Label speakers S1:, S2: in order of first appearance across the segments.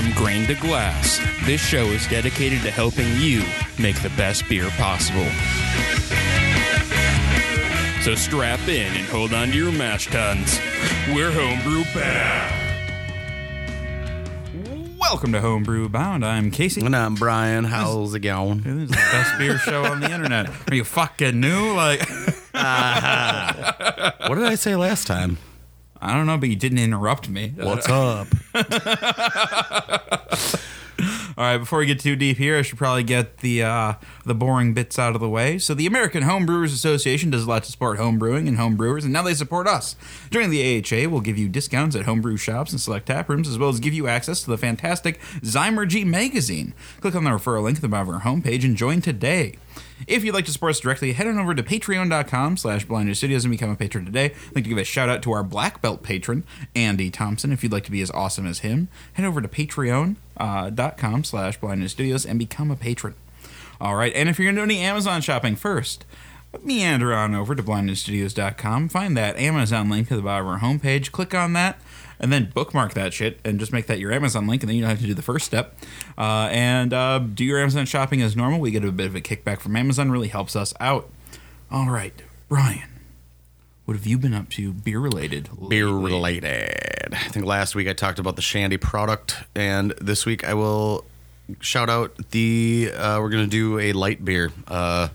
S1: From grain to glass, this show is dedicated to helping you make the best beer possible. So strap in and hold on to your mash tuns. We're homebrew bound.
S2: Welcome to Homebrew Bound. I'm Casey.
S3: And I'm Brian. How's it going?
S2: This is the best beer show on the internet. Are you fucking new? Like, uh-huh.
S3: What did I say last time?
S2: I don't know, but you didn't interrupt me.
S3: What's up?
S2: All right, before we get too deep here, I should probably get the uh, the boring bits out of the way. So, the American Homebrewers Association does a lot to support homebrewing and homebrewers, and now they support us. Joining the AHA will give you discounts at homebrew shops and select tap rooms, as well as give you access to the fantastic Zymurgy magazine. Click on the referral link at the bottom of our homepage and join today. If you'd like to support us directly, head on over to patreon.com slash studios and become a patron today. I'd like to give a shout out to our black belt patron, Andy Thompson. If you'd like to be as awesome as him, head over to patreon.com uh, slash blinded studios and become a patron. All right, and if you're going to do any Amazon shopping first, meander on over to blindedstudios.com, find that Amazon link at the bottom of our homepage, click on that, and then bookmark that shit and just make that your Amazon link, and then you don't have to do the first step. Uh, and uh, do your Amazon shopping as normal. We get a bit of a kickback from Amazon, really helps us out. All right, Brian, what have you been up to beer related?
S3: Beer related. I think last week I talked about the Shandy product, and this week I will shout out the. Uh, we're gonna do a light beer, uh,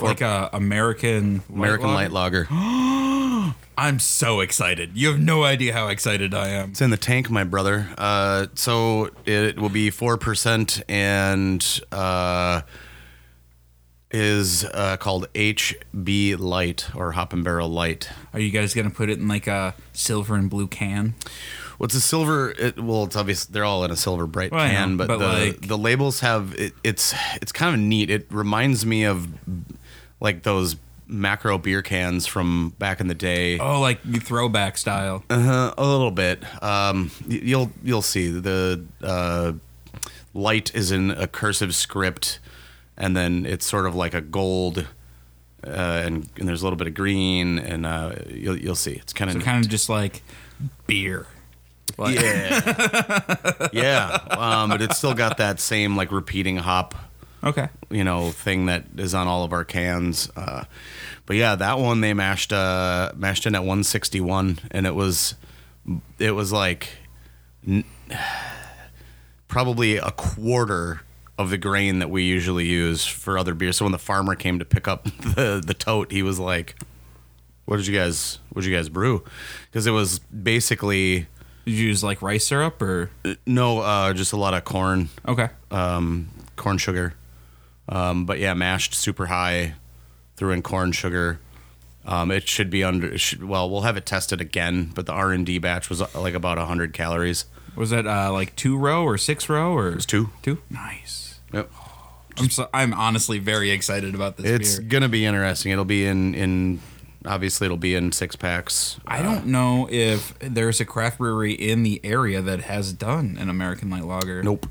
S2: Like a American
S3: American
S2: light
S3: lager.
S2: I'm so excited. You have no idea how excited I am.
S3: It's in the tank, my brother. Uh, so it will be four percent and uh, is uh, called HB Light or Hop and Barrel Light.
S2: Are you guys gonna put it in like a silver and blue can?
S3: Well, it's a silver. It, well, it's obvious they're all in a silver bright
S2: Well,
S3: can,
S2: know,
S3: but,
S2: but
S3: the
S2: like-
S3: the labels have it, it's it's kind of neat. It reminds me of like those macro beer cans from back in the day.
S2: Oh, like throwback style.
S3: Uh-huh, a little bit. Um, you'll you'll see the uh, light is in a cursive script, and then it's sort of like a gold, uh, and, and there's a little bit of green, and uh, you'll you'll see. It's kind of
S2: So kind of just like beer. Like,
S3: yeah, yeah. Um, but it's still got that same like repeating hop,
S2: Okay.
S3: you know, thing that is on all of our cans. Uh, but yeah, that one they mashed uh, mashed in at 161, and it was it was like n- probably a quarter of the grain that we usually use for other beers. So when the farmer came to pick up the the tote, he was like, "What did you guys What did you guys brew?" Because it was basically
S2: Did you use like rice syrup or
S3: no, uh, just a lot of corn,
S2: okay?
S3: um, corn sugar. Um, but yeah, mashed super high, threw in corn sugar. Um, it should be under. It should, well, we'll have it tested again, but the R and D batch was uh, like about hundred calories.
S2: Was that uh, like two row or six row or
S3: It's two.
S2: two? Nice.
S3: Yep.
S2: I'm so, I'm honestly very excited about this
S3: It's
S2: beer.
S3: gonna be interesting. It'll be in in obviously it'll be in six packs.
S2: I don't know if there's a craft brewery in the area that has done an American light lager.
S3: Nope.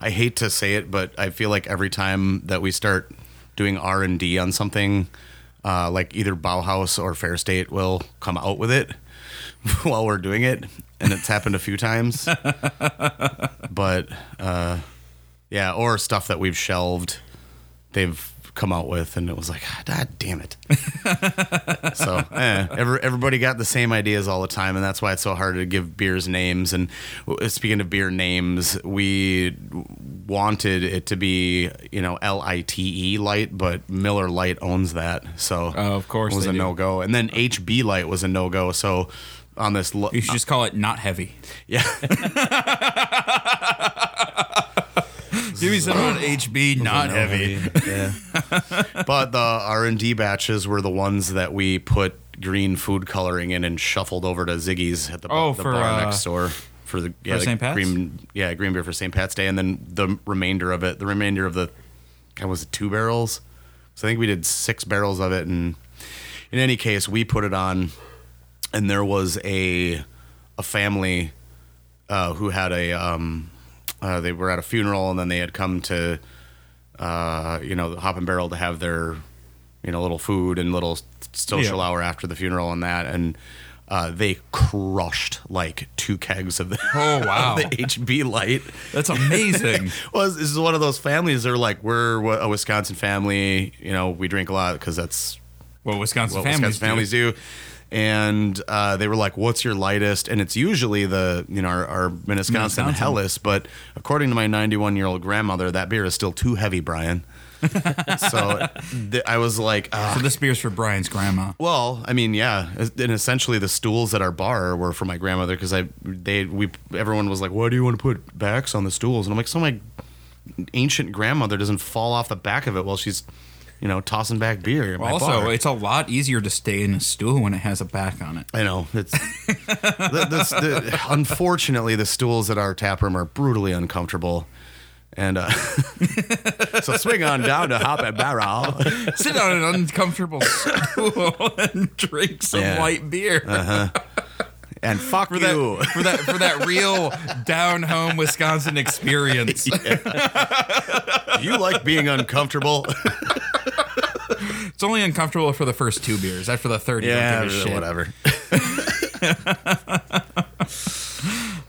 S3: I hate to say it, but I feel like every time that we start doing R and D on something, uh, like either Bauhaus or Fair State will come out with it while we're doing it, and it's happened a few times. but uh, yeah, or stuff that we've shelved, they've come out with, and it was like, God damn it. so eh, every, everybody got the same ideas all the time, and that's why it's so hard to give beers names. And speaking of beer names, we wanted it to be you know L I T E Light, but Miller Lite owns that, so
S2: Oh, of course
S3: it was a no go. And then HB Light was a no go. So on this, lo-
S2: You should just call it not heavy.
S3: yeah,
S2: Give me some on HB, not heavy.
S3: yeah. but the R and D batches were the ones that we put green food coloring in and shuffled over to Ziggy's at the,
S2: Oh,
S3: the
S2: for,
S3: bar
S2: uh,
S3: next door for the yeah the
S2: St. Pat's?
S3: green yeah green beer for St. Pat's Day, and then the remainder of it, the remainder of the, God, was it two barrels? So I think we did six barrels of it, and in any case, we put it on, and there was a a family uh, who had a um, uh, they were at a funeral, and then they had come to uh, you know, the Hop and Barrel to have their, you know, little food and little social
S2: Yeah.
S3: hour after the funeral and that. And uh, they crushed like two kegs of the,
S2: Oh, wow.
S3: the HB light.
S2: That's amazing.
S3: Well, this is one of those families. They're like, we're a Wisconsin family. You know, we drink a lot because that's
S2: well, Wisconsin
S3: what
S2: families,
S3: Wisconsin families do. And uh, they were like, "What's your lightest?" And it's usually the you know our, our. Helles. But according to my 91 year old grandmother, that beer is still too heavy, Brian. so th- I was like, ah.
S2: So this beer's for Brian's grandma.
S3: Well, I mean, yeah, and essentially the stools at our bar were for my grandmother because I they we everyone was like, "Why do you want to put backs on the stools?" And I'm like, "So my ancient grandmother doesn't fall off the back of it while she's, you know, tossing back beer." At my
S2: also,
S3: bar."
S2: it's a lot easier to stay in a stool when it has a back on it.
S3: I know it's the, this- the- unfortunately the stools at our tap room are brutally uncomfortable. And uh, so swing on down to Hop at Barrel.
S2: Sit on an uncomfortable stool and drink some
S3: Yeah.
S2: light beer.
S3: And fuck
S2: For
S3: you.
S2: that, for that for that real down home Wisconsin experience.
S3: you like being uncomfortable?
S2: It's only uncomfortable for the first two beers. After the third, you
S3: yeah,
S2: don't give a shit.
S3: whatever.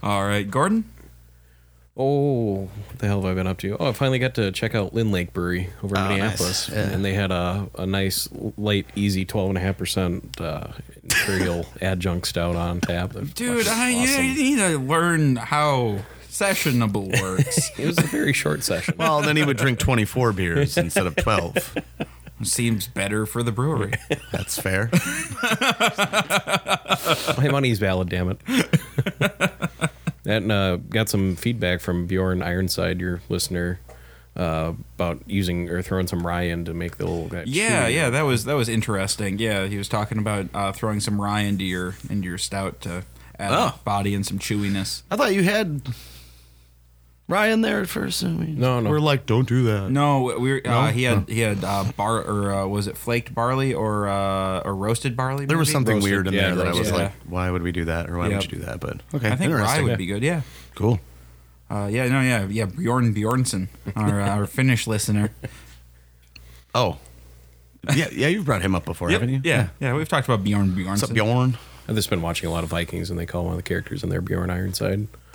S2: All right, Gordon.
S4: Oh, what the hell have I been up to? Oh, I finally got to check out Lyn-Lake Brewery over in
S3: Oh,
S4: Minneapolis,
S3: nice. Yeah.
S4: and they had a, a nice light, easy twelve and a half percent uh, imperial adjunct stout on tap.
S2: Dude, I,
S4: awesome.
S2: you need to learn how sessionable works.
S4: It was a very short session.
S3: Well, then he would drink 24 beers instead of 12.
S2: Seems better for the brewery.
S3: That's fair.
S4: My money's valid, damn it. and uh, got some feedback from Bjorn Ironside, your listener, uh, about using or throwing some rye in to make the little guy.
S2: Yeah,
S4: chewy-
S2: yeah, that was that was interesting. Yeah, he was talking about uh, throwing some rye into your into your stout to add
S3: Oh.
S2: body and some chewiness.
S3: I thought you had Ryan there at first. I mean,
S4: No, no.
S3: We're like, don't do that.
S2: No, we were,
S3: No?
S2: uh, he had he had uh, bar or uh, was it flaked barley or uh, or roasted barley?
S3: There was
S2: maybe?
S3: something
S4: Roasted,
S3: weird in
S4: yeah,
S3: there that I was
S2: roasted.
S3: like, why would we do that? Or why
S2: Yep.
S3: would you do that? But okay,
S2: I think rye
S3: interesting.
S2: would be good. Yeah.
S3: cool.
S2: Uh, yeah, no, yeah, yeah. Bjorn Bjornsson, our uh, our Finnish listener.
S3: Oh, yeah, yeah. You've brought him up before,
S2: Yep,
S3: haven't you?
S2: Yeah, yeah. We've talked about Bjorn Bjornsson.
S3: What's up, Bjorn?
S4: I've just been watching a lot of Vikings, and they call one of the characters in there Bjorn Ironside.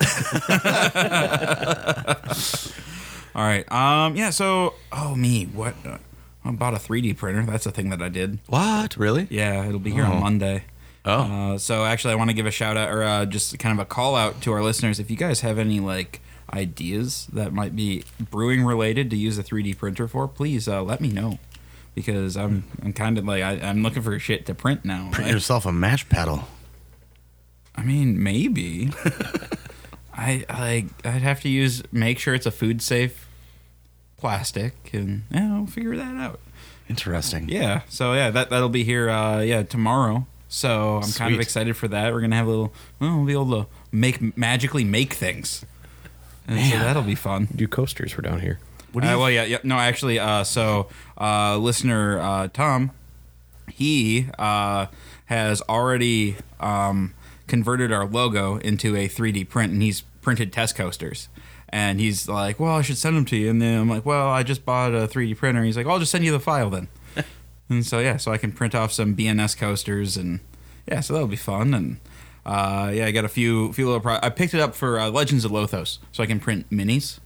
S2: All right. Um. Yeah. So, oh me, what? Uh, I bought a 3D printer. That's a thing that I did.
S3: What? Really?
S2: Yeah, it'll be here
S3: Oh.
S2: on Monday.
S3: Oh,
S2: Uh, so actually, I want to give a shout out or uh, just kind of a call out to our listeners. If you guys have any like ideas that might be brewing related to use a 3D printer for, please uh, let me know because I'm I'm kind of like I, I'm looking for shit to print now.
S3: print
S2: Like,
S3: yourself a mash paddle.
S2: I mean, maybe. I like I'd have to use make sure it's a food safe plastic and yeah, I'll figure that out.
S3: Interesting.
S2: Yeah. So yeah, that that'll be here uh yeah, tomorrow. So I'm kind of excited for that. We're gonna have a little well, we'll be able to make magically make things. And so that'll be fun.
S4: Do coasters were down here.
S3: What do
S2: Uh, well, yeah, yeah. No, actually, uh, so uh, listener uh, Tom, he uh, has already um, converted our logo into a 3D print, and he's printed test coasters. And he's like, "Well, I should send them to you." And then I'm like, "Well, I just bought a 3D printer." And He's like, "I'll just send you the file then." and so yeah, so I can print off some BNS coasters, and yeah, so that'll be fun. And uh, yeah, I got a few few little. Pro- I picked it up for uh, Legends of Lothos, so I can print minis.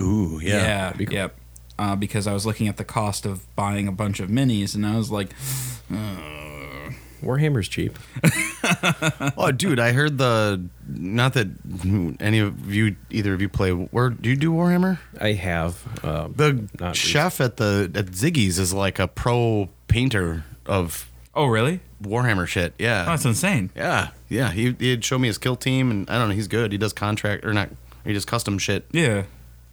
S3: Ooh, yeah.
S2: Yeah,
S4: be cool.
S2: yep. Uh, because I was looking at the cost of buying a bunch of minis, and I was like, uh,
S4: Warhammer's cheap.
S3: Oh, dude, I heard the. Not that any of you, either of you play. Where do you do Warhammer?
S4: I have. Um,
S3: The
S4: Not
S3: chef at the at Ziggy's is like a pro painter of
S2: "Oh, really?
S3: Warhammer shit. Yeah.
S2: Oh, that's insane."
S3: Yeah, yeah. He he'd show me his kill team, and I don't know. He's good. He does contract or not. He does custom shit.
S2: Yeah,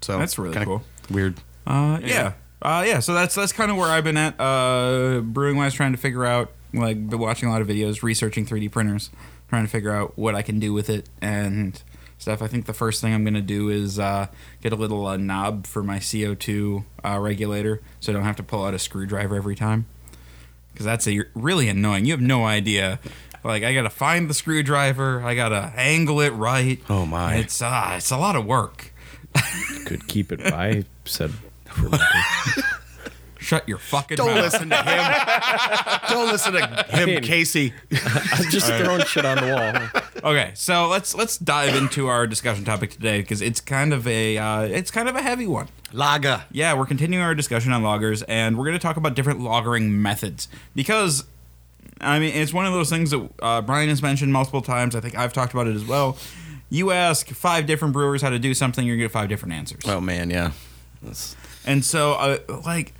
S3: So
S2: That's really cool.
S3: Weird.
S2: uh, yeah, uh, yeah. So that's that's kind of where I've been at, uh, brewing wise, trying to figure out. Like, been watching a lot of videos, researching 3D printers, trying to figure out what I can do with it and stuff. I think the first thing I'm gonna do is uh, get a little uh, knob for my CO2 uh, regulator, so I don't have to pull out a screwdriver every time. because that's a, really annoying. You have no idea. Like I gotta find the screwdriver. I gotta angle it right.
S3: Oh, my.
S2: It's uh, it's a lot of work.
S4: Could keep it by said.
S2: Shut your fucking
S3: Don't
S2: mouth.
S3: listen to him. Don't listen to him,
S4: mean-
S3: Casey.
S4: I'm just throwing shit on the wall.
S2: Okay, so let's let's dive into our discussion topic today because it's kind of a uh, it's kind of a heavy one.
S3: Laga.
S2: Yeah, we're continuing our discussion on lagers, and we're going to talk about different lagering methods because, I mean, it's one of those things that uh, Brian has mentioned multiple times. I think I've talked about it as well. You ask five different brewers how to do something, you're to get five different answers.
S3: Oh man, yeah. That's,
S2: And so, uh, like,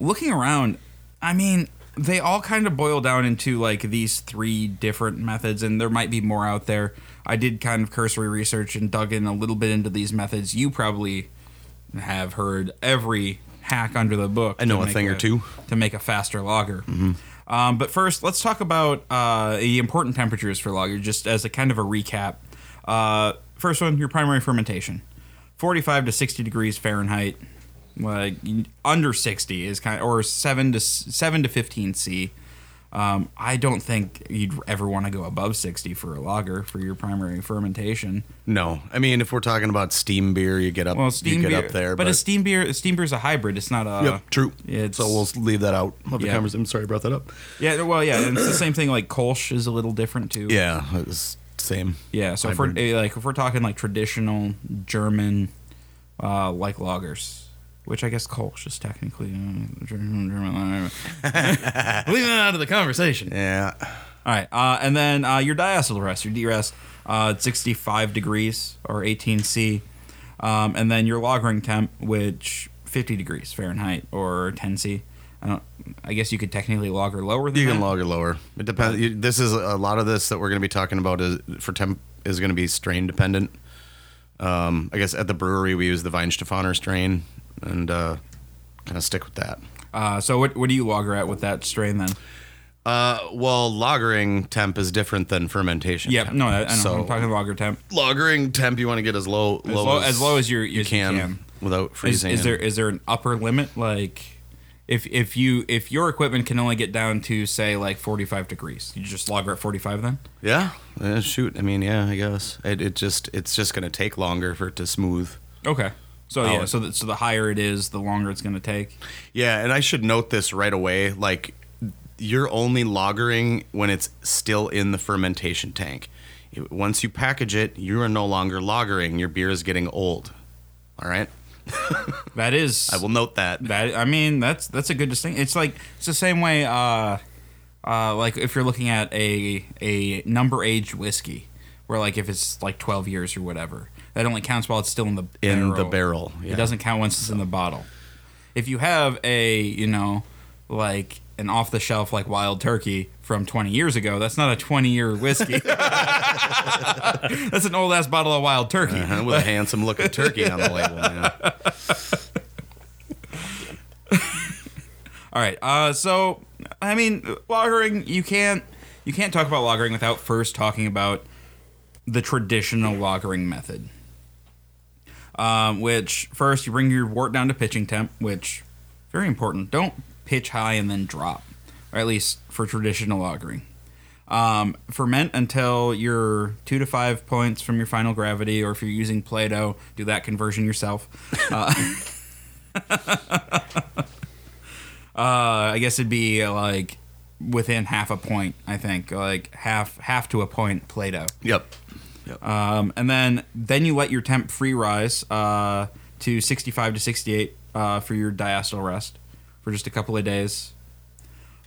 S2: looking around, I mean, they all kind of boil down into like these three different methods, and there might be more out there. I did kind of cursory research and dug in a little bit into these methods. You probably have heard every hack under the book.
S3: I know a thing or two.
S2: to make a faster lager. Um, but first, let's talk about uh, the important temperatures for lager, just as a kind of a recap. Uh, first one, your primary fermentation, forty-five to sixty degrees Fahrenheit. Like under sixty is kind, of, or seven to seven to fifteen C. Um, I don't think you'd ever want to go above sixty for a lager for your primary fermentation.
S3: no, I mean if we're talking about steam beer, you get up.
S2: Well, steam
S3: you get
S2: beer,
S3: up there,
S2: but, a steam beer, a steam beer is a hybrid. It's not a.
S3: Yep, true.
S2: It's,
S3: so we'll leave that out of the
S2: Yeah.
S3: conversation. I'm sorry I brought that up.
S2: Yeah, well, yeah, and it's the same thing. Like Kolsch is a little different too.
S3: Yeah, it's same.
S2: Yeah, so if we're eh, like if we're talking like traditional German uh, like lagers, which I guess Kolsch is technically uh, German. German that out of the conversation.
S3: Yeah.
S2: All right, uh, and then uh, your diacetyl rest, your DRS, uh, 65 degrees or 18 C, um, and then your lagering temp, which 50 degrees Fahrenheit or 10 C. I don't. I guess you could technically lager lower than
S3: You
S2: that.
S3: can log or lower. It depends. You, this is a lot of this that we're going to be talking about is for temp is going to be strain dependent. Um, I guess at the brewery we use the Weihenstephaner strain and uh, kind of stick with that.
S2: Uh, so what what do you lager at with that strain then?
S3: Uh, well, lagering temp is different than fermentation.
S2: Yeah, no, I, I know.
S3: So
S2: I'm talking lager temp.
S3: lagering temp you want to get as low,
S2: As
S3: low
S2: low, as low as you're,
S3: you can,
S2: you can.
S3: without freezing.
S2: is there
S3: and-
S2: is there an upper limit? Like, if if you if your equipment can only get down to say like 45 degrees, you just lager at 45 then.
S3: yeah, Uh, shoot. I mean, yeah, I guess it, it just it's just going to take longer for it to smooth.
S2: Okay. So yeah,
S3: Oh.
S2: so the, so the higher it is, the longer it's going to take.
S3: Yeah, and I should note this right away. Like, you're only lagering when it's still in the fermentation tank. Once you package it, you are no longer lagering. Your beer is getting old. All right,
S2: That is.
S3: I will note that.
S2: That I mean, that's that's a good distinction. It's like it's the same way. Uh, uh, like if you're looking at a a number aged whiskey, where like if it's like 12 years or whatever, that only counts while it's still in the
S3: In
S2: barrel.
S3: the barrel, yeah.
S2: It doesn't count once it's in the bottle. If you have a you know like an off the shelf like wild turkey from 20 years ago, that's not a 20 year whiskey. that's an old ass bottle of wild turkey.
S3: Uh-huh, with a handsome looking turkey on the label. Yeah.
S2: All right. Uh, so, I mean, lagering you can't you can't talk about lagering without first talking about the traditional lagering method. Um, which first you bring your wort down to pitching temp, which very important. Don't pitch high and then drop, or at least for traditional lagering. Um, ferment until you're two to five points from your final gravity, or if you're using Plato, do that conversion yourself. Uh, Uh, I guess it'd be uh, like within half a point. I think like half half to a point Plato.
S3: Yep.
S2: Um, and then then you let your temp free rise uh, to 65 to 68 uh, for your diacetyl rest for just a couple of days.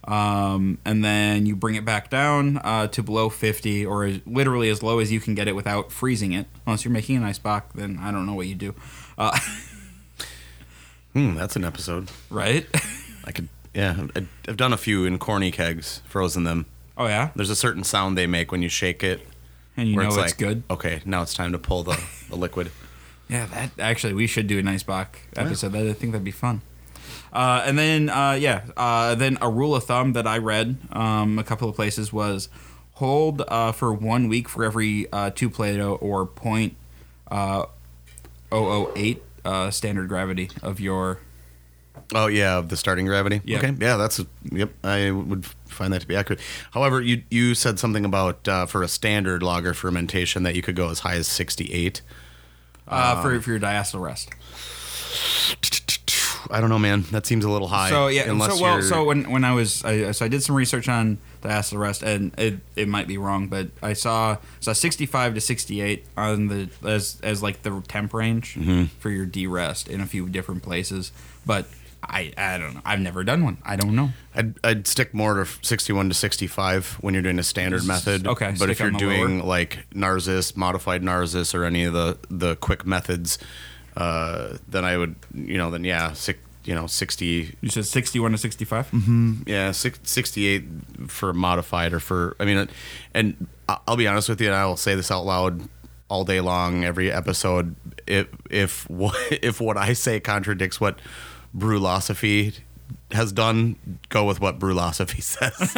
S2: Um, and then you bring it back down uh, to below 50 or as, literally as low as you can get it without freezing it. Unless you're making an eisbock, then I don't know what you do. Uh,
S3: Hmm, that's an episode.
S2: right?
S3: I could. Yeah, I've done a few in corny kegs, frozen them.
S2: oh, yeah?
S3: There's a certain sound they make when you shake it.
S2: And you know it's,
S3: it's like,
S2: good.
S3: Okay, now it's time to pull the, the liquid.
S2: Yeah, that actually we should do an eisbock episode. That I think that'd be fun. Uh, and then uh, yeah, uh, then a rule of thumb that I read um, a couple of places was hold uh, for one week for every uh, two Plato or point uh, 008 uh, standard gravity of your.
S3: Oh yeah, of the starting gravity.
S2: Yeah.
S3: Okay. Yeah, that's yep. I would find that to be accurate. However, you you said something about uh, for a standard lager fermentation that you could go as high as sixty eight.
S2: Uh, for, for your diacetyl rest.
S3: I don't know, man. That seems a little high.
S2: So yeah,
S3: unless
S2: so well, so when when I was I, so I did some research on the acid rest, and it, it might be wrong, but I saw saw sixty five to sixty eight on the as as like the temp range
S3: Mm-hmm.
S2: for your D rest in a few different places, but I I don't know. I've never done one. I don't know.
S3: I'd, I'd stick more to 61 to 65 when you're doing a standard method.
S2: okay,
S3: But if you're doing
S2: lower.
S3: like Narcissus, modified Narcissus, or any of the, the quick methods, uh, then I would, you know, then yeah, six, you know, 60,
S2: You said sixty one to sixty
S3: yeah, six, 68 for modified or for, I mean, and I- I'll be honest with you, and I will say this out loud all day long, every episode. If, if, what, if what I say contradicts what Brewlosophy has done, go with what Brewlosophy says.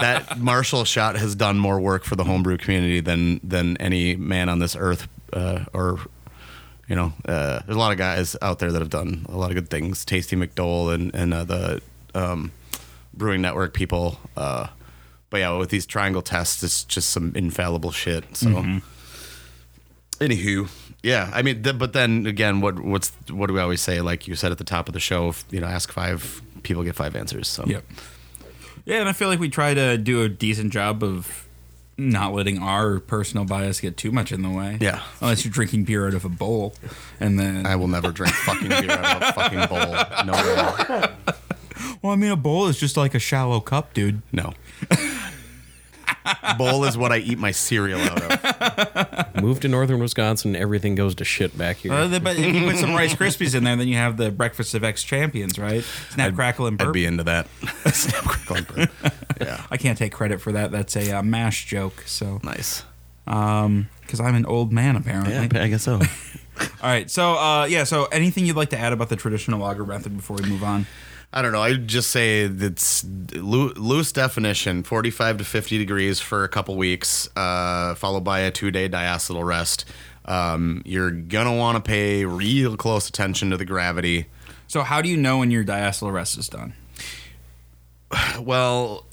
S3: that Marshall Schott has done more work for the homebrew community than than any man on this earth, uh, or you know, uh, there's a lot of guys out there that have done a lot of good things. Tasty McDole and and uh, the um, Brewing Network people. Uh, but yeah, with these triangle tests, it's just some infallible shit. So, anywho, yeah, I mean, th- but then again, what what's what do we always say? Like you said at the top of the show, if, you know, ask five, people get five answers. So
S2: Yep. Yeah, and I feel like we try to do a decent job of not letting our personal bias get too much in the way.
S3: Yeah.
S2: Unless you're drinking beer out of a bowl, and then
S3: I will never drink fucking beer out of a fucking bowl. No way.
S2: well, I mean, a bowl is just like a shallow cup, dude.
S3: No. Bowl is what I eat my cereal out of.
S4: Move to northern Wisconsin, everything goes to shit back here.
S2: Uh, but if you put some Rice Krispies in there, then you have the breakfast of ex champions, right? Snap, crackle, and
S3: I'd be into that. Snap, crackle, and burp. Yeah.
S2: I can't take credit for that. That's a uh, mash joke. So,
S3: Nice.
S2: um, because I'm an old man apparently.
S3: Yeah, I guess so.
S2: All right. So, uh, yeah. So, anything you'd like to add about the traditional lager method before we move on?
S3: I don't know. I'd just say it's loose definition 45 to 50 degrees for a couple weeks, uh, followed by a two day diacetyl rest. Um, you're going to want to pay real close attention to the gravity.
S2: So, how do you know when your diacetyl rest is done?
S3: Well,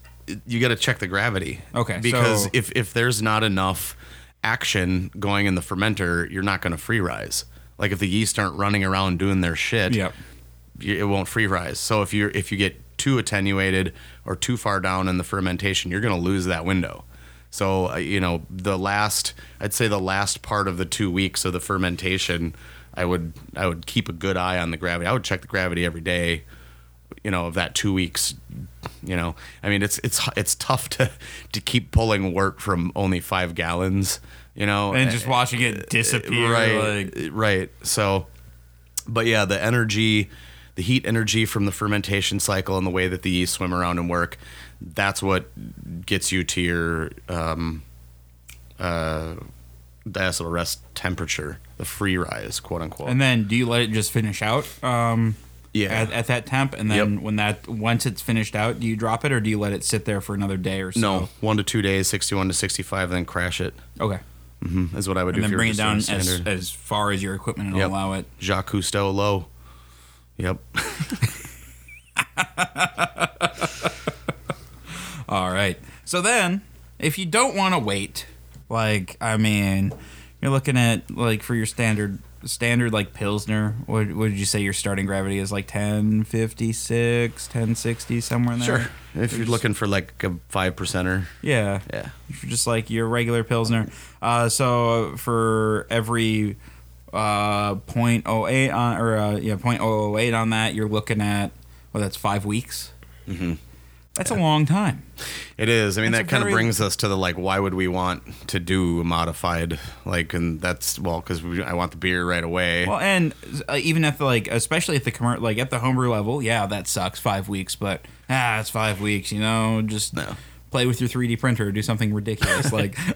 S3: you got to check the gravity.
S2: Okay,
S3: Because
S2: so-
S3: if if there's not enough action going in the fermenter, you're not going to free rise. Like if the yeast aren't running around doing their shit,
S2: Yep.
S3: it won't free rise. So if you're if you get too attenuated or too far down in the fermentation, you're going to lose that window. So uh, you know the last, I'd say the last part of the two weeks of the fermentation, I would I would keep a good eye on the gravity. I would check the gravity every day. You know of that two weeks. You know, I mean it's it's it's tough to to keep pulling wort from only five gallons. You know,
S2: And just watching it disappear.
S3: right
S2: Like,
S3: right so but yeah the energy the heat energy from the fermentation cycle and the way that the yeast swim around and work that's what gets you to your um uh diacetyl rest temperature the free rise quote unquote
S2: and then, do you let it just finish out? Um,
S3: Yeah.
S2: At, at that temp, and then
S3: Yep.
S2: when that once it's finished out, do you drop it or do you let it sit there for another day or so?
S3: no one to two days 61 to 65 then crash it
S2: Okay.
S3: mm, is what i would do
S2: And then
S3: if you were
S2: bring it
S3: just
S2: down
S3: doing
S2: as,
S3: standard.
S2: as far as your equipment will
S3: Yep.
S2: allow it.
S3: jacques cousteau low yep
S2: All right. So then, if you don't want to wait, like I mean, you're looking at like for your standard standard like pilsner. What, what did you say your starting gravity is like 1056, 1060 somewhere in there?
S3: sure if you're looking for like a five percenter
S2: Yeah.
S3: yeah
S2: If you're just like your regular pilsner. Uh, so for every uh 0.08 on or uh, yeah 0.008 on that, you're looking at well that's five weeks. Mm-hmm. That's a long time.
S3: It is. I mean,
S2: That's
S3: that kind of brings us to the like, why would we want to do a modified? Like, and that's well, because I want the beer right away.
S2: Well, and uh, even at the like, especially at the commer- like at the homebrew level, yeah, that sucks. Five weeks, but ah, it's five weeks. You know, just
S3: No.
S2: play with your 3D printer, do something ridiculous like.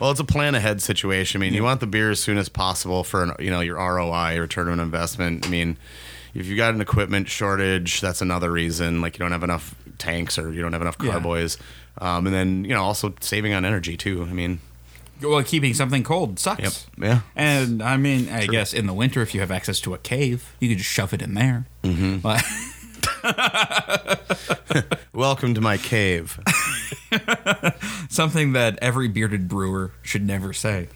S3: Well, it's a plan ahead situation. I mean, you want the beer as soon as possible for an, you know your ROI, return on investment. I mean, if you got an equipment shortage, that's another reason. Like you don't have enough tanks or you don't have enough
S2: Yeah.
S3: carboys, um, and then you know also saving on energy too. I mean,
S2: well, keeping something cold sucks.
S3: yep, yeah.
S2: And I mean, I guess in the winter, if you have access to a cave, you could just shove it in there. Mm-hmm.
S3: Welcome to my cave.
S2: something that every bearded brewer should never say.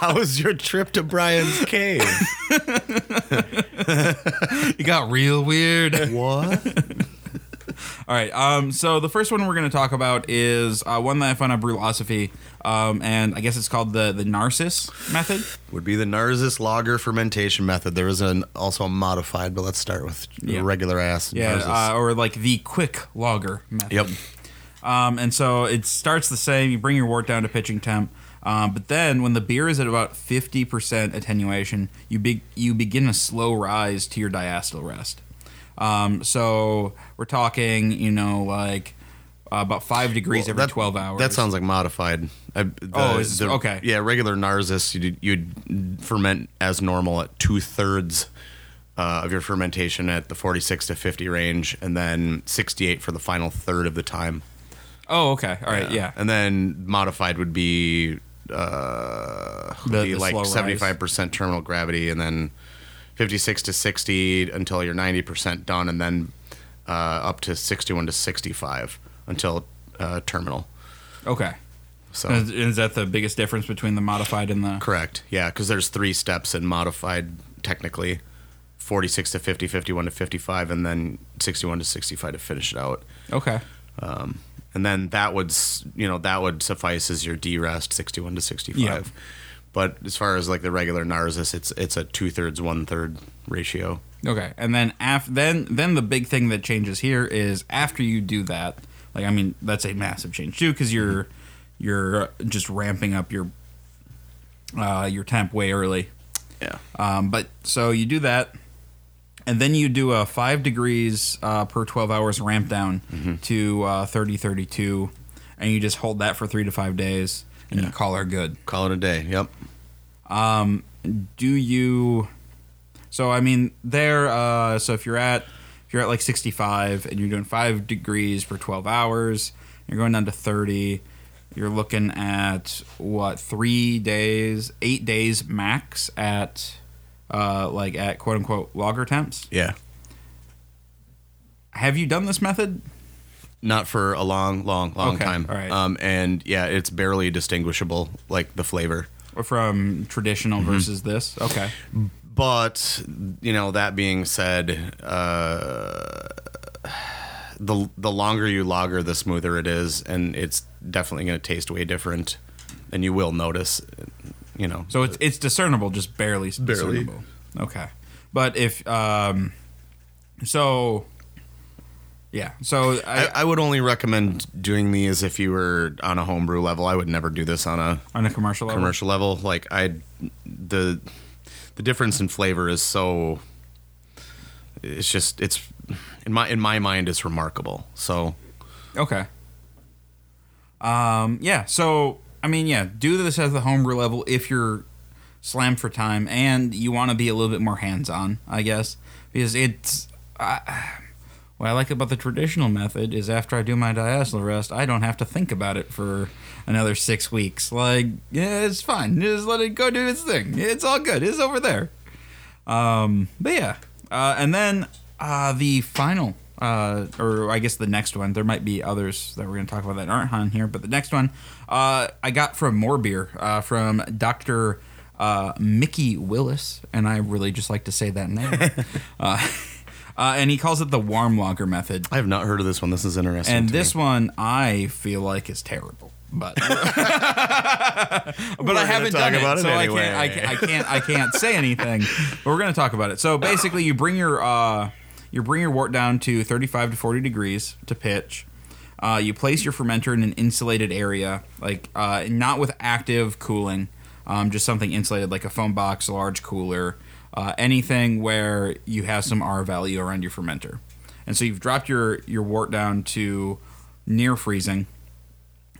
S3: How was your trip to Brian's cave?
S2: It got real weird.
S3: what?
S2: All right. Um. So the first one we're going to talk about is uh, one that I found on Brewlosophy, um, and I guess it's called the the Narcissus method.
S3: Would be the Narcissus lager fermentation method. There is an also a modified, but let's start with
S2: Yeah.
S3: regular ass.
S2: Yeah. Uh, or like the quick lager method.
S3: yep.
S2: Um, and so it starts the same. You bring your wort down to pitching temp, um, but then when the beer is at about fifty percent attenuation, you be- you begin a slow rise to your diacetyl rest. Um, so we're talking, you know, like uh, about five degrees
S3: Well,
S2: every
S3: that-
S2: twelve hours.
S3: That sounds like modified. I, the,
S2: Oh, is this- okay.
S3: Yeah, regular Narcissus, you'd, you'd ferment as normal at two thirds uh, of your fermentation at the 46 to 50 range, and then 68 for the final third of the time.
S2: Oh, okay. All right. Yeah.
S3: And then modified would be uh,
S2: The-
S3: be
S2: the
S3: like 75% terminal gravity, and then 56 to 60 until you're 90% done, and then uh, up to 61 to 65 until uh, terminal.
S2: Okay.
S3: So
S2: Is, is that the biggest difference between the modified and the?
S3: correct, yeah, because there's three steps in modified technically. 46 to 50, 51 to 55, and then 61 to 65 to finish it out.
S2: Okay.
S3: And then that would you know that would suffice as your D rest 61 to 65
S2: Yeah.
S3: but as far as like the regular Narcissus it's it's a two-thirds one-third ratio
S2: Okay, and then af- then then the big thing that changes here is after you do that, like I mean that's a massive change too because you're you're just ramping up your uh, your temp way early.
S3: yeah
S2: Um, but so you do that, and then you do a five degrees uh, per twelve hours ramp down to uh, 30, 32, and you just hold that for three to five days, and you call her good.
S3: call it a day yep.
S2: Do you so i mean there uh so if you're at if you're at like 65 and you're doing 5 degrees for 12 hours you're going down to 30 you're looking at what 3 days 8 days max at uh like at quote unquote lager temps?
S3: Yeah.
S2: Have you done this method?
S3: Not for a long long long
S2: Okay,
S3: time.
S2: all right.
S3: um and yeah it's barely distinguishable like the flavor.
S2: From traditional versus this? Okay.
S3: But you know that being said uh the the longer you lager the smoother it is and it's definitely going to taste way different and you will notice you know
S2: So it's it's discernible, just barely,
S3: Barely.
S2: discernible. Okay, but if um, so, yeah. So I,
S3: I, I would only recommend doing these if you were on a homebrew level. I would never do this on a
S2: on a commercial level,
S3: commercial level. Like I, the the difference in flavor is so. It's just it's in my in my mind it's remarkable. So
S2: Okay. Um. Yeah. So I mean, yeah. Do this at the homebrew level if you're slammed for time and you want to be a little bit more hands-on, I guess, because it's. I what I like about the traditional method is after I do my diacetyl rest, I don't have to think about it for another six weeks. Like, yeah, it's fine. Just let it go do its thing. It's all good. It's over there. Um, but yeah, uh, and then uh, the final, uh, or I guess the next one. There might be others that we're going to talk about that aren't on here, but the next one uh, I got from More Beer uh, from Doctor uh, Mickey Willis, and I really just like to say that name. uh, uh, and he calls it the warm lager method.
S3: I have not heard of this one. This is interesting.
S2: And this
S3: me.
S2: one I feel like is terrible, but but I haven't done
S3: about
S2: it,
S3: it
S2: so I can't I, can't- I can't I can't say anything. But we're gonna talk about it. So basically, you bring your uh, you bring your wort down to 35 to 40 degrees to pitch. Uh, you place your fermenter in an insulated area, like uh, not with active cooling, um, just something insulated, like a foam box, a large cooler, uh, anything where you have some R value around your fermenter. And so you've dropped your your wort down to near freezing,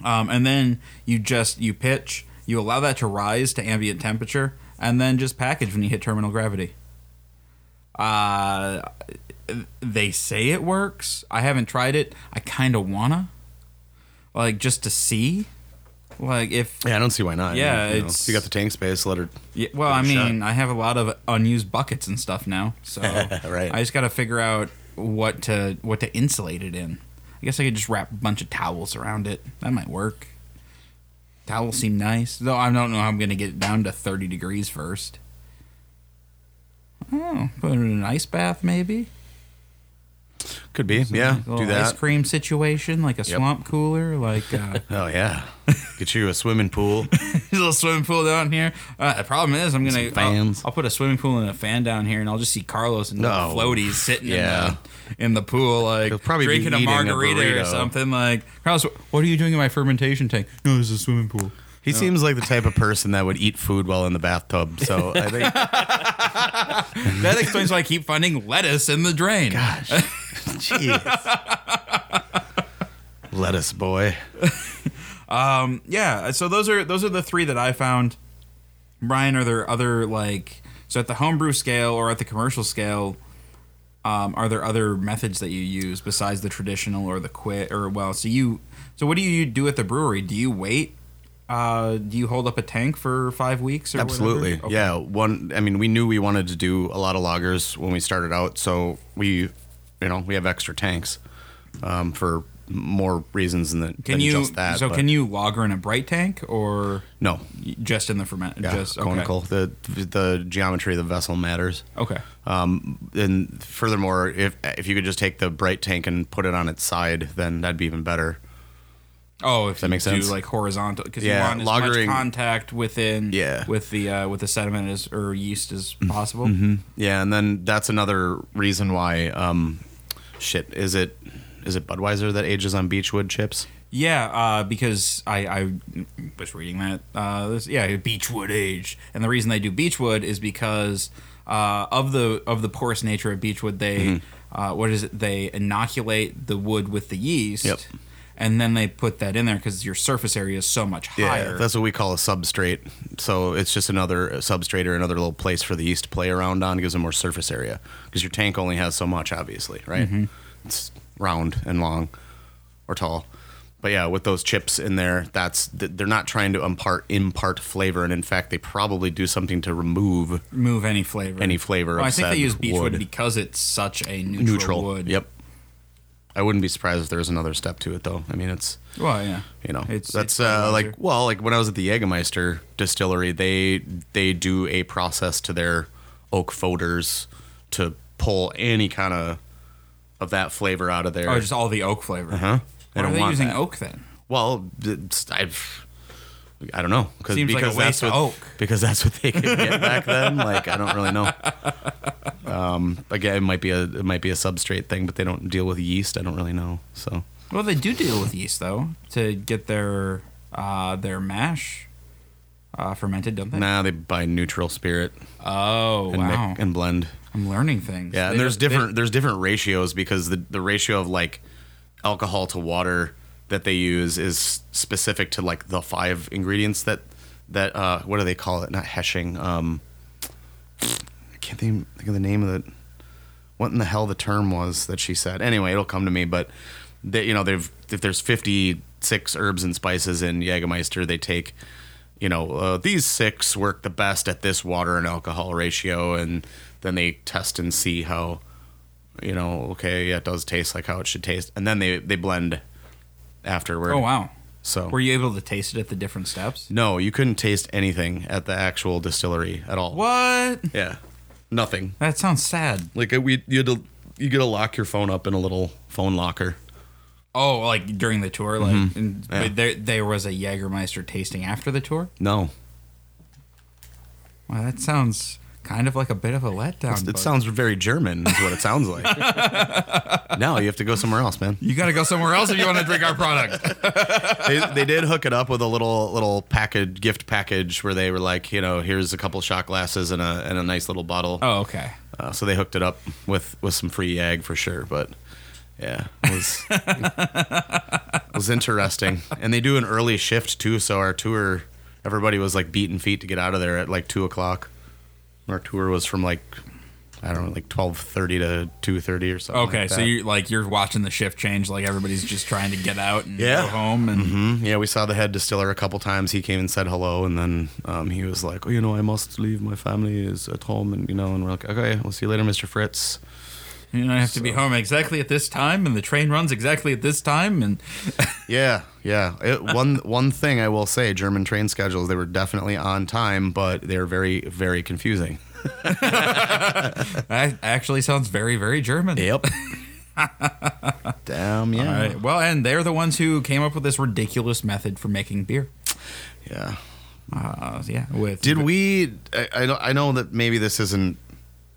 S2: um, and then you just you pitch, you allow that to rise to ambient temperature, and then just package when you hit terminal gravity. Uh, they say it works. I haven't tried it. I kind of wanna, like, just to see, like if.
S3: yeah, I don't see why not.
S2: Yeah,
S3: you, know,
S2: it's-
S3: you got the tank space. Let her.
S2: Yeah, well, I
S3: Give it a
S2: mean, I have a lot of unused buckets and stuff now, so
S3: Right.
S2: I just got to figure out what to what to insulate it in. I guess I could just wrap a bunch of towels around it. That might work. Towels seem nice. Though I don't know how I'm going to get it down to 30 degrees first. Oh, put it in an ice bath maybe.
S3: Could be. Yeah,
S2: Like
S3: do
S2: little Ice cream situation, like a swamp cooler, like uh,
S3: Oh yeah, get you a swimming pool.
S2: a little swimming pool down here. Uh, the problem is, I'm gonna
S3: Some
S2: I'll,
S3: fans.
S2: I'll put a swimming pool and a fan down here, and I'll just see Carlos and
S3: No.
S2: floaties sitting
S3: Yeah.
S2: in, the, in the pool, like
S3: probably
S2: drinking a
S3: eating a
S2: margarita or something. Like Carlos, what are you doing in my fermentation tank? No, this is a swimming pool.
S3: He seems like the type of person that would eat food while in the bathtub. So I think
S2: That explains why I keep finding lettuce in the drain.
S3: Jeez. Lettuce boy.
S2: Yeah, so those are those are the three that I found. Brian, are there other like so at the homebrew scale or at the commercial scale? Um, are there other methods that you use besides the traditional or the quit or well? So you so what do you do at the brewery? Do you wait? Uh, do you hold up a tank for five weeks? Or
S3: Absolutely.
S2: Okay.
S3: Yeah. One. I mean, we knew we wanted to do a lot of lagers when we started out, so we, you know, we have extra tanks um, for more reasons than,
S2: Can
S3: than
S2: you
S3: just that.
S2: so
S3: but
S2: can you lager in a bright tank or
S3: No.
S2: just in the ferment?
S3: Yeah.
S2: just okay.
S3: conical. The the geometry of the vessel matters.
S2: Okay.
S3: Um, and furthermore, if if you could just take the bright tank and put it on its side, then that'd be even better.
S2: Oh, if
S3: that
S2: you
S3: make
S2: do
S3: sense?
S2: like horizontal, because
S3: Yeah,
S2: you want as
S3: lagering-
S2: much contact within
S3: Yeah.
S2: with the uh, with the sediment as or yeast as possible.
S3: Yeah, and then that's another reason why. Um, shit, is it is it Budweiser that ages on beechwood chips?
S2: Yeah, uh, because I, I was reading that. Uh, this, yeah, beechwood aged, and the reason they do beechwood is because uh, of the of the porous nature of beechwood. They
S3: Mm-hmm.
S2: uh, what is it? They inoculate the wood with the yeast.
S3: Yep.
S2: And then they put that in there because your surface area is so much higher.
S3: that's what we call a substrate. So it's just another substrate or another little place for the yeast to play around on. It gives them more surface area because your tank only has so much, obviously, right? Mm-hmm. It's round and long or tall. But yeah, with those chips in there, that's they're not trying to impart impart flavor, and in fact, they probably do something to remove
S2: Remove any flavor.
S3: Any flavor
S2: Well, I think they use beechwood
S3: wood.
S2: because it's such a neutral,
S3: neutral.
S2: wood.
S3: Yep. I wouldn't be surprised if there was another step to it, though. I mean, it's
S2: Well, yeah.
S3: you know
S2: It's-
S3: that's
S2: it's
S3: uh, like well like when i was at the jägermeister distillery they they do a process to their oak foeders to pull any kind of of that flavor out of there
S2: Oh, just all the oak flavor.
S3: Uh huh
S2: Why are they using oak then?
S3: well i've I don't know because
S2: Seems like
S3: because
S2: waste
S3: that's what
S2: oak.
S3: because that's what they could get back then. Like I don't really know. Um, again, it might be a it might be a substrate thing, but they don't deal with yeast. I don't really know. So
S2: Well, they do deal with yeast though to get their uh, their mash uh, fermented, don't they?
S3: now they buy neutral spirit
S2: Oh
S3: and
S2: wow!
S3: and blend.
S2: I'm learning things.
S3: Yeah,
S2: They
S3: and there's
S2: don't- they-
S3: different there's different ratios because the the ratio of like alcohol to water that they use is specific to like the five ingredients that that uh what do they call it? Not heshing. Um I can't think, think of the name of it. What in the hell the term was that she said. Anyway, it'll come to me, but they you know, they've if there's 56 herbs and spices in Jägermeister, they take you know, uh, these six work the best at this water and alcohol ratio, and then they test and see how, you know, okay, yeah, it does taste like how it should taste, and then they they blend afterward.
S2: Oh wow!
S3: So
S2: Were you able to taste it at the different steps?
S3: no, you couldn't taste anything at the actual distillery at all.
S2: What?
S3: Yeah, nothing.
S2: That sounds sad.
S3: Like uh, we, you had to, you get to lock your phone up in a little phone locker.
S2: Oh, like during the tour, like
S3: Mm-hmm. Yeah.
S2: but there there was a Jägermeister tasting after the tour.
S3: No,
S2: Wow, that sounds kind of like a bit of a letdown.
S3: it
S2: but-
S3: sounds very German. Is what it sounds like. no, you have to go somewhere else, man.
S2: You got to go somewhere else if you want to drink our product.
S3: they, they did hook it up with a little little package gift package where they were like, you know, here's a couple shot glasses and a and a nice little bottle.
S2: Oh, okay.
S3: Uh, so they hooked it up with with some free yag for sure. But yeah, it was it was interesting. And they do an early shift too. So our tour, everybody was like beating feet to get out of there at like two o'clock. Our tour was from like I don't know, like twelve thirty to two thirty or something.
S2: Okay,
S3: like
S2: so you like you're watching the shift change, like everybody's just trying to get out and
S3: Yeah.
S2: go home, and
S3: mm-hmm. Yeah, we saw the head distiller a couple times. He came and said hello, and then um, he was like, "Oh, you know, I must leave. My family is at home, and you know." And we're like, "Okay, we'll see you later, Mr. Fritz."
S2: You know, I have to be home exactly at this time, and the train runs exactly at this time, and
S3: Yeah, yeah. It, one one thing I will say, German train schedules they were definitely on time, but they were very very confusing.
S2: that actually sounds very, very German.
S3: Yep. Damn yeah.
S2: All right. Well, and they're the ones who came up with this ridiculous method for making beer.
S3: Yeah.
S2: Uh, yeah. With
S3: Did we? I, I know- I know that maybe this isn't,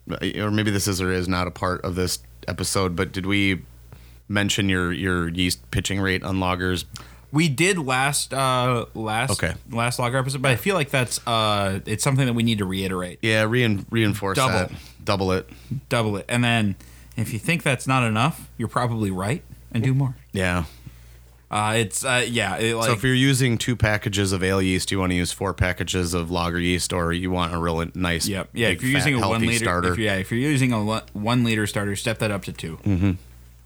S3: or maybe this is or is not a part of this episode. But did we mention your your yeast pitching rate on lagers?
S2: We did last uh last
S3: Okay.
S2: last lager episode, but I feel like that's uh it's something that we need to reiterate.
S3: Yeah, rein, reinforce
S2: Double.
S3: that. Double it.
S2: Double it. And then if you think that's not enough, you're probably right and do more.
S3: Yeah.
S2: Uh it's uh yeah, it, like
S3: so if you're using two packages of ale yeast, you want to use four packages of lager yeast, or you want a really nice,
S2: Yep. Yeah.
S3: big,
S2: if you're
S3: fat,
S2: using a one liter,
S3: starter.
S2: If, yeah, if you're using a one liter starter, step that up to 2 Mm-hmm.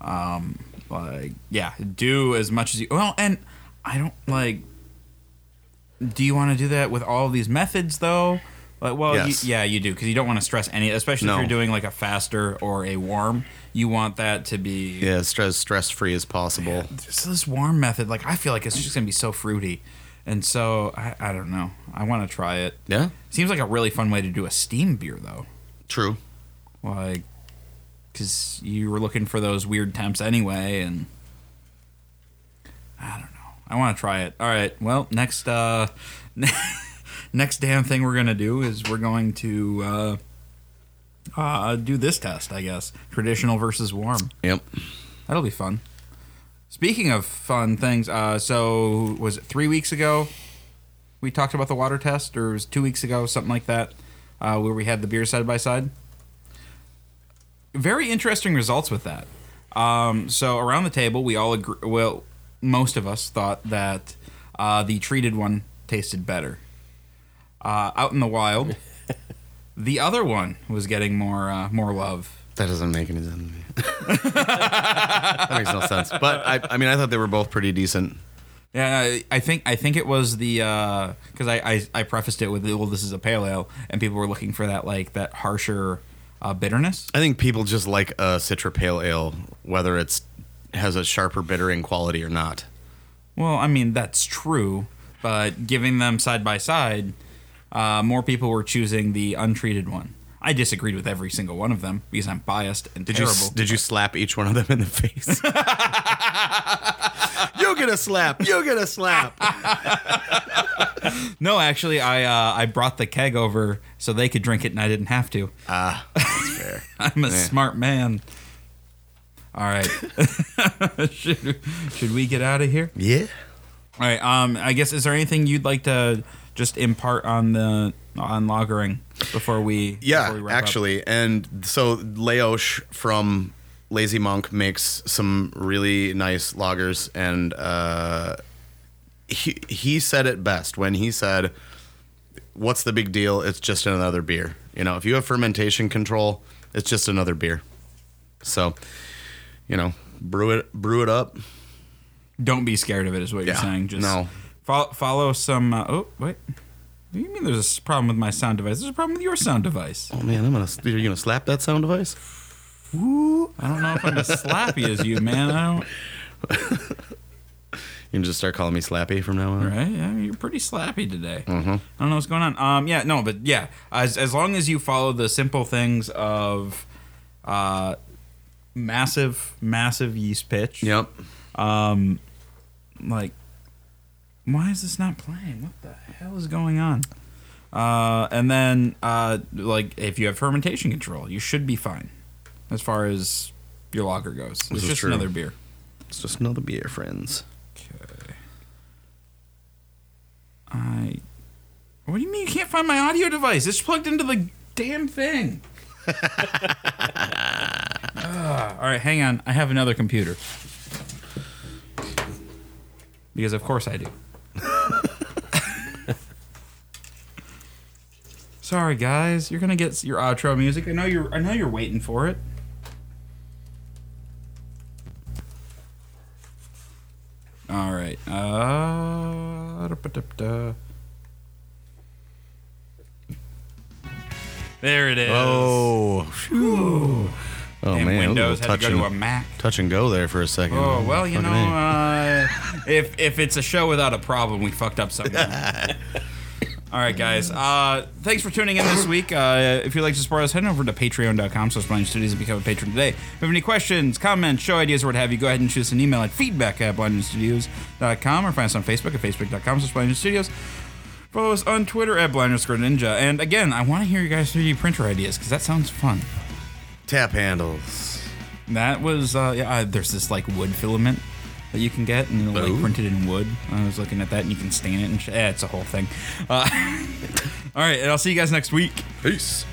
S2: Um, like yeah, do as much as you. Well, and I don't like. Do you want to do that with all of these methods though? Like, well,
S3: Yes.
S2: you, yeah, you do because you don't want to stress any, especially
S3: No.
S2: if you're doing like a faster or a warm. You want that to be
S3: yeah, stress stress free as possible.
S2: so this warm method. Like, I feel like it's just gonna be so fruity, and so I, I don't know. I want to try it.
S3: Yeah,
S2: Seems like a really fun way to do a steam beer though.
S3: true.
S2: like because you were looking for those weird temps anyway and i don't know i want to try it all right well next uh next damn thing we're gonna do is we're going to uh uh do this test i guess traditional versus warm
S3: Yep.
S2: that'll be fun speaking of fun things uh so was it three weeks ago we talked about the water test or it was two weeks ago something like that uh, where we had the beer side by side very interesting results with that. Um, so around the table, we all agree. Well, most of us thought that uh, the treated one tasted better. Uh, out in the wild, the other one was getting more uh, more love.
S3: That doesn't make any sense. that makes no sense. But I, I mean, I thought they were both pretty decent.
S2: Yeah, I, think I think it was the because I, I I prefaced it with well, this is a pale ale, and people were looking for that like that harsher uh, bitterness.
S3: I think people just like a Citra Pale Ale, whether it's has a sharper bittering quality or not.
S2: Well, I mean that's true, but giving them side by side, uh, more people were choosing the untreated one. I disagreed with every single one of them because I'm biased and
S3: Did
S2: terrible.
S3: you did you slap each one of them in the face? you get a slap. You get a slap.
S2: no, actually, I uh, I brought the keg over so they could drink it and I didn't have to.
S3: Ah, that's fair.
S2: I'm a smart man. All right, should, should we get out of here?
S3: Yeah.
S2: All right. Um, I guess is there anything you'd like to just impart on the on lagering before we?
S3: Yeah,
S2: before we wrap up?
S3: actually. And so Leosh from Lazy Monk makes some really nice lagers and uh he he said it best when he said what's the big deal? It's just another beer. You know, if you have fermentation control, it's just another beer. So, you know, brew it brew it up.
S2: don't be scared of it. Is what you're saying? Just
S3: no.
S2: Follow, follow some. Uh, oh wait. What do you mean there's a problem with my sound device? There's a problem with your sound device.
S3: Oh man, I'm gonna Are you're gonna slap that sound device?
S2: Ooh, I don't know if I'm as slappy as you, man. I don't.
S3: You can just start calling me Slappy from now on.
S2: Right? Yeah, you're pretty slappy today. Mm-hmm. I don't know what's going on. Um, yeah, no, but yeah, as as long as you follow the simple things of, uh, massive, massive yeast pitch.
S3: Yep.
S2: Um, like, why is this not playing? What the hell is going on? Uh, and then, uh, like, if you have fermentation control, you should be fine as far as your lager goes. It's just
S3: true.
S2: another beer.
S3: It's just another beer, friends.
S2: Okay. I. What do you mean you can't find my audio device? It's plugged into the damn thing. Ah, all right, hang on. I have another computer. Because of course I do. Sorry guys, you're gonna get your outro music. I know you're. I know you're waiting for it. All right. Uh, there it is.
S3: Oh, Oh
S2: Damn
S3: man,
S2: Windows had to
S3: touch
S2: go to a
S3: and,
S2: Mac.
S3: touch and go there for a second.
S2: Oh well, you know,
S3: Fucking
S2: uh, if if it's a show without a problem, we fucked up something. All right, guys. Uh, thanks for tuning in this week. Uh, if you'd like to support us, head over to patreon.com slash blind studios and become a patron today. If you have any questions, comments, show ideas, or what have you, go ahead and shoot us an email at feedback at blindstudios.com or find us on Facebook at facebook.com slash blind studios. Follow us on Twitter at blind underscore ninja. And again, I want to hear you guys 3D printer ideas because that sounds fun.
S3: Tap handles.
S2: That was uh, yeah. Uh, there's this like wood filament that you can get, and it'll
S3: Oh.
S2: like printed in wood. I was looking at that, and you can stain it, and sh- yeah, it's a whole thing. Uh, all right, and I'll see you guys next week.
S3: Peace.